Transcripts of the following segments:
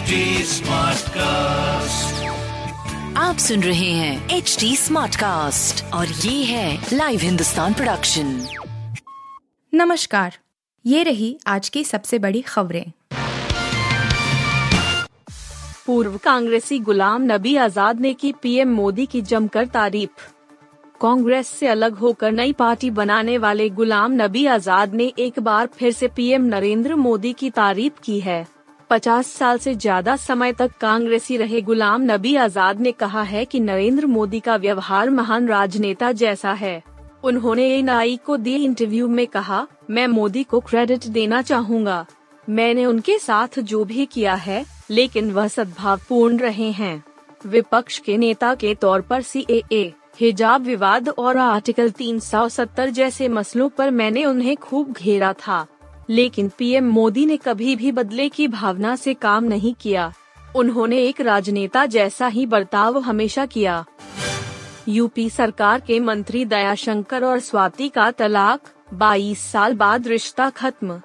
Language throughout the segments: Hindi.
HD Smartcast. आप सुन रहे हैं एच डी स्मार्ट कास्ट और ये है लाइव हिंदुस्तान प्रोडक्शन नमस्कार ये रही आज की सबसे बड़ी खबरें। पूर्व कांग्रेसी गुलाम नबी आज़ाद ने की पीएम मोदी की जमकर तारीफ़। कांग्रेस से अलग होकर नई पार्टी बनाने वाले गुलाम नबी आज़ाद ने एक बार फिर से पीएम नरेंद्र मोदी की तारीफ़ की है। पचास साल से ज़्यादा समय तक कांग्रेसी रहे गुलाम नबी आज़ाद ने कहा है कि नरेंद्र मोदी का व्यवहार महान राजनेता जैसा है। उन्होंने एन को दिए इंटरव्यू में कहा, मैं मोदी को क्रेडिट देना चाहूँगा। मैंने उनके साथ जो भी किया है, लेकिन वह सद्भावपूर्ण रहे हैं। विपक्ष के नेता के तौर पर सी हिजाब विवाद और आर्टिकल 370 जैसे मसलों पर मैंने उन्हें खूब घेरा था। लेकिन पीएम मोदी ने कभी भी बदले की भावना से काम नहीं किया। उन्होंने एक राजनेता जैसा ही बर्ताव हमेशा किया। यूपी सरकार के मंत्री दयाशंकर और स्वाति का तलाक 22 साल बाद रिश्ता खत्म।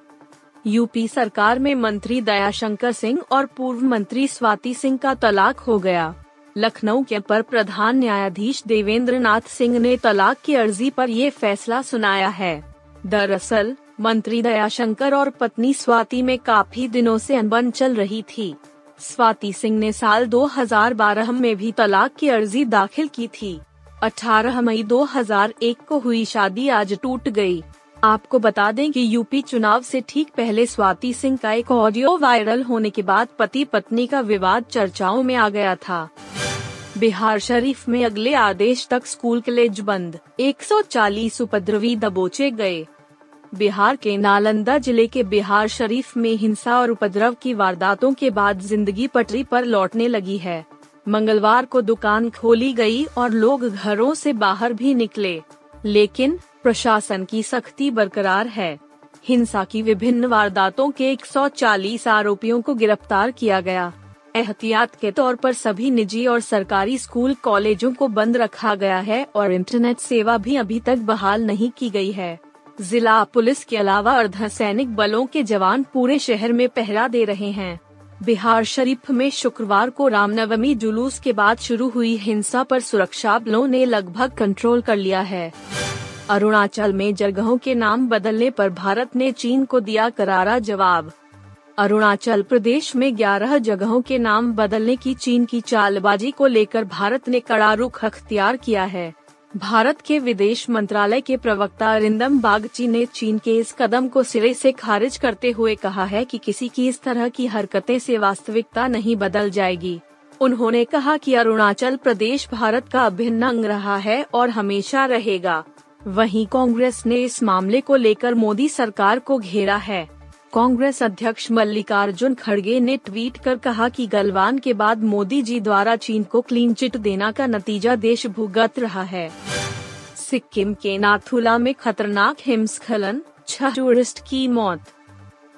यूपी सरकार में मंत्री दयाशंकर सिंह और पूर्व मंत्री स्वाति सिंह का तलाक हो गया। लखनऊ के पर प्रधान न्यायाधीश देवेंद्र नाथ सिंह ने तलाक की अर्जी पर ये फैसला सुनाया है। दरअसल मंत्री दयाशंकर और पत्नी स्वाति में काफ़ी दिनों से अनबन चल रही थी। स्वाति सिंह ने साल 2012 में भी तलाक की अर्जी दाखिल की थी। 18 मई 2001 को हुई शादी आज टूट गई। आपको बता दें कि यूपी चुनाव से ठीक पहले स्वाति सिंह का एक ऑडियो वायरल होने के बाद पति पत्नी का विवाद चर्चाओं में आ गया था। बिहार शरीफ में अगले आदेश तक स्कूल कॉलेज बंद। 140 उपद्रवी दबोचे गए। बिहार के नालंदा ज़िले के बिहार शरीफ में हिंसा और उपद्रव की वारदातों के बाद ज़िंदगी पटरी पर लौटने लगी है। मंगलवार को दुकान खोली गई और लोग घरों से बाहर भी निकले। लेकिन, प्रशासन की सख्ती बरकरार है। हिंसा की विभिन्न वारदातों के 140 आरोपियों को गिरफ़्तार किया गया। एहतियात के तौर पर सभी निजी और सरकारी स्कूल कॉलेजों को बंद रखा गया है और इंटरनेट सेवा भी अभी तक बहाल नहीं की गई है। जिला पुलिस के अलावा अर्धसैनिक बलों के जवान पूरे शहर में पहरा दे रहे हैं। बिहार शरीफ में शुक्रवार को रामनवमी जुलूस के बाद शुरू हुई हिंसा पर सुरक्षा बलों ने लगभग कंट्रोल कर लिया है। अरुणाचल में जगहों के नाम बदलने पर भारत ने चीन को दिया करारा जवाब। अरुणाचल प्रदेश में 11 जगहों के नाम बदलने की चीन की चालबाजी को लेकर भारत ने कड़ा रुख अख्तियार किया है। भारत के विदेश मंत्रालय के प्रवक्ता अरिंदम बागची ने चीन के इस कदम को सिरे से खारिज करते हुए कहा है कि किसी की इस तरह की हरकतें से वास्तविकता नहीं बदल जाएगी। उन्होंने कहा कि अरुणाचल प्रदेश भारत का अभिन्न अंग रहा है और हमेशा रहेगा। वहीं कांग्रेस ने इस मामले को लेकर मोदी सरकार को घेरा है। कांग्रेस अध्यक्ष मल्लिकार्जुन खड़गे ने ट्वीट कर कहा कि गलवान के बाद मोदी जी द्वारा चीन को क्लीन चिट देना का नतीजा देश भुगत रहा है। सिक्किम के नाथुला में खतरनाक हिमस्खलन, छह टूरिस्ट की मौत।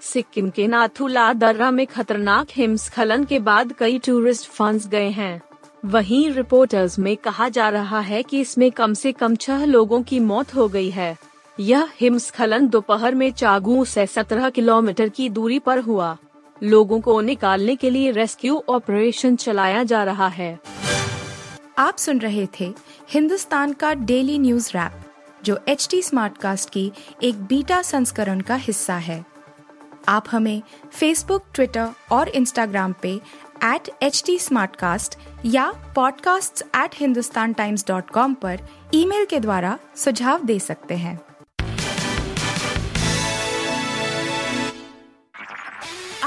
सिक्किम के नाथुला दर्रा में खतरनाक हिमस्खलन के बाद कई टूरिस्ट फंस गए हैं। वहीं रिपोर्टर्स में कहा जा रहा है कि इसमें कम से कम छह लोगों की मौत हो गई है। यह हिमस्खलन दोपहर में चागू से 17 किलोमीटर की दूरी पर हुआ। लोगों को निकालने के लिए रेस्क्यू ऑपरेशन चलाया जा रहा है। आप सुन रहे थे हिंदुस्तान का डेली न्यूज़ रैप, जो एच टी स्मार्ट कास्ट की एक बीटा संस्करण का हिस्सा है। आप हमें फेसबुक ट्विटर और इंस्टाग्राम पे एट एच टी या podcasts@hindustantimes.com पर ईमेल के द्वारा सुझाव दे सकते हैं।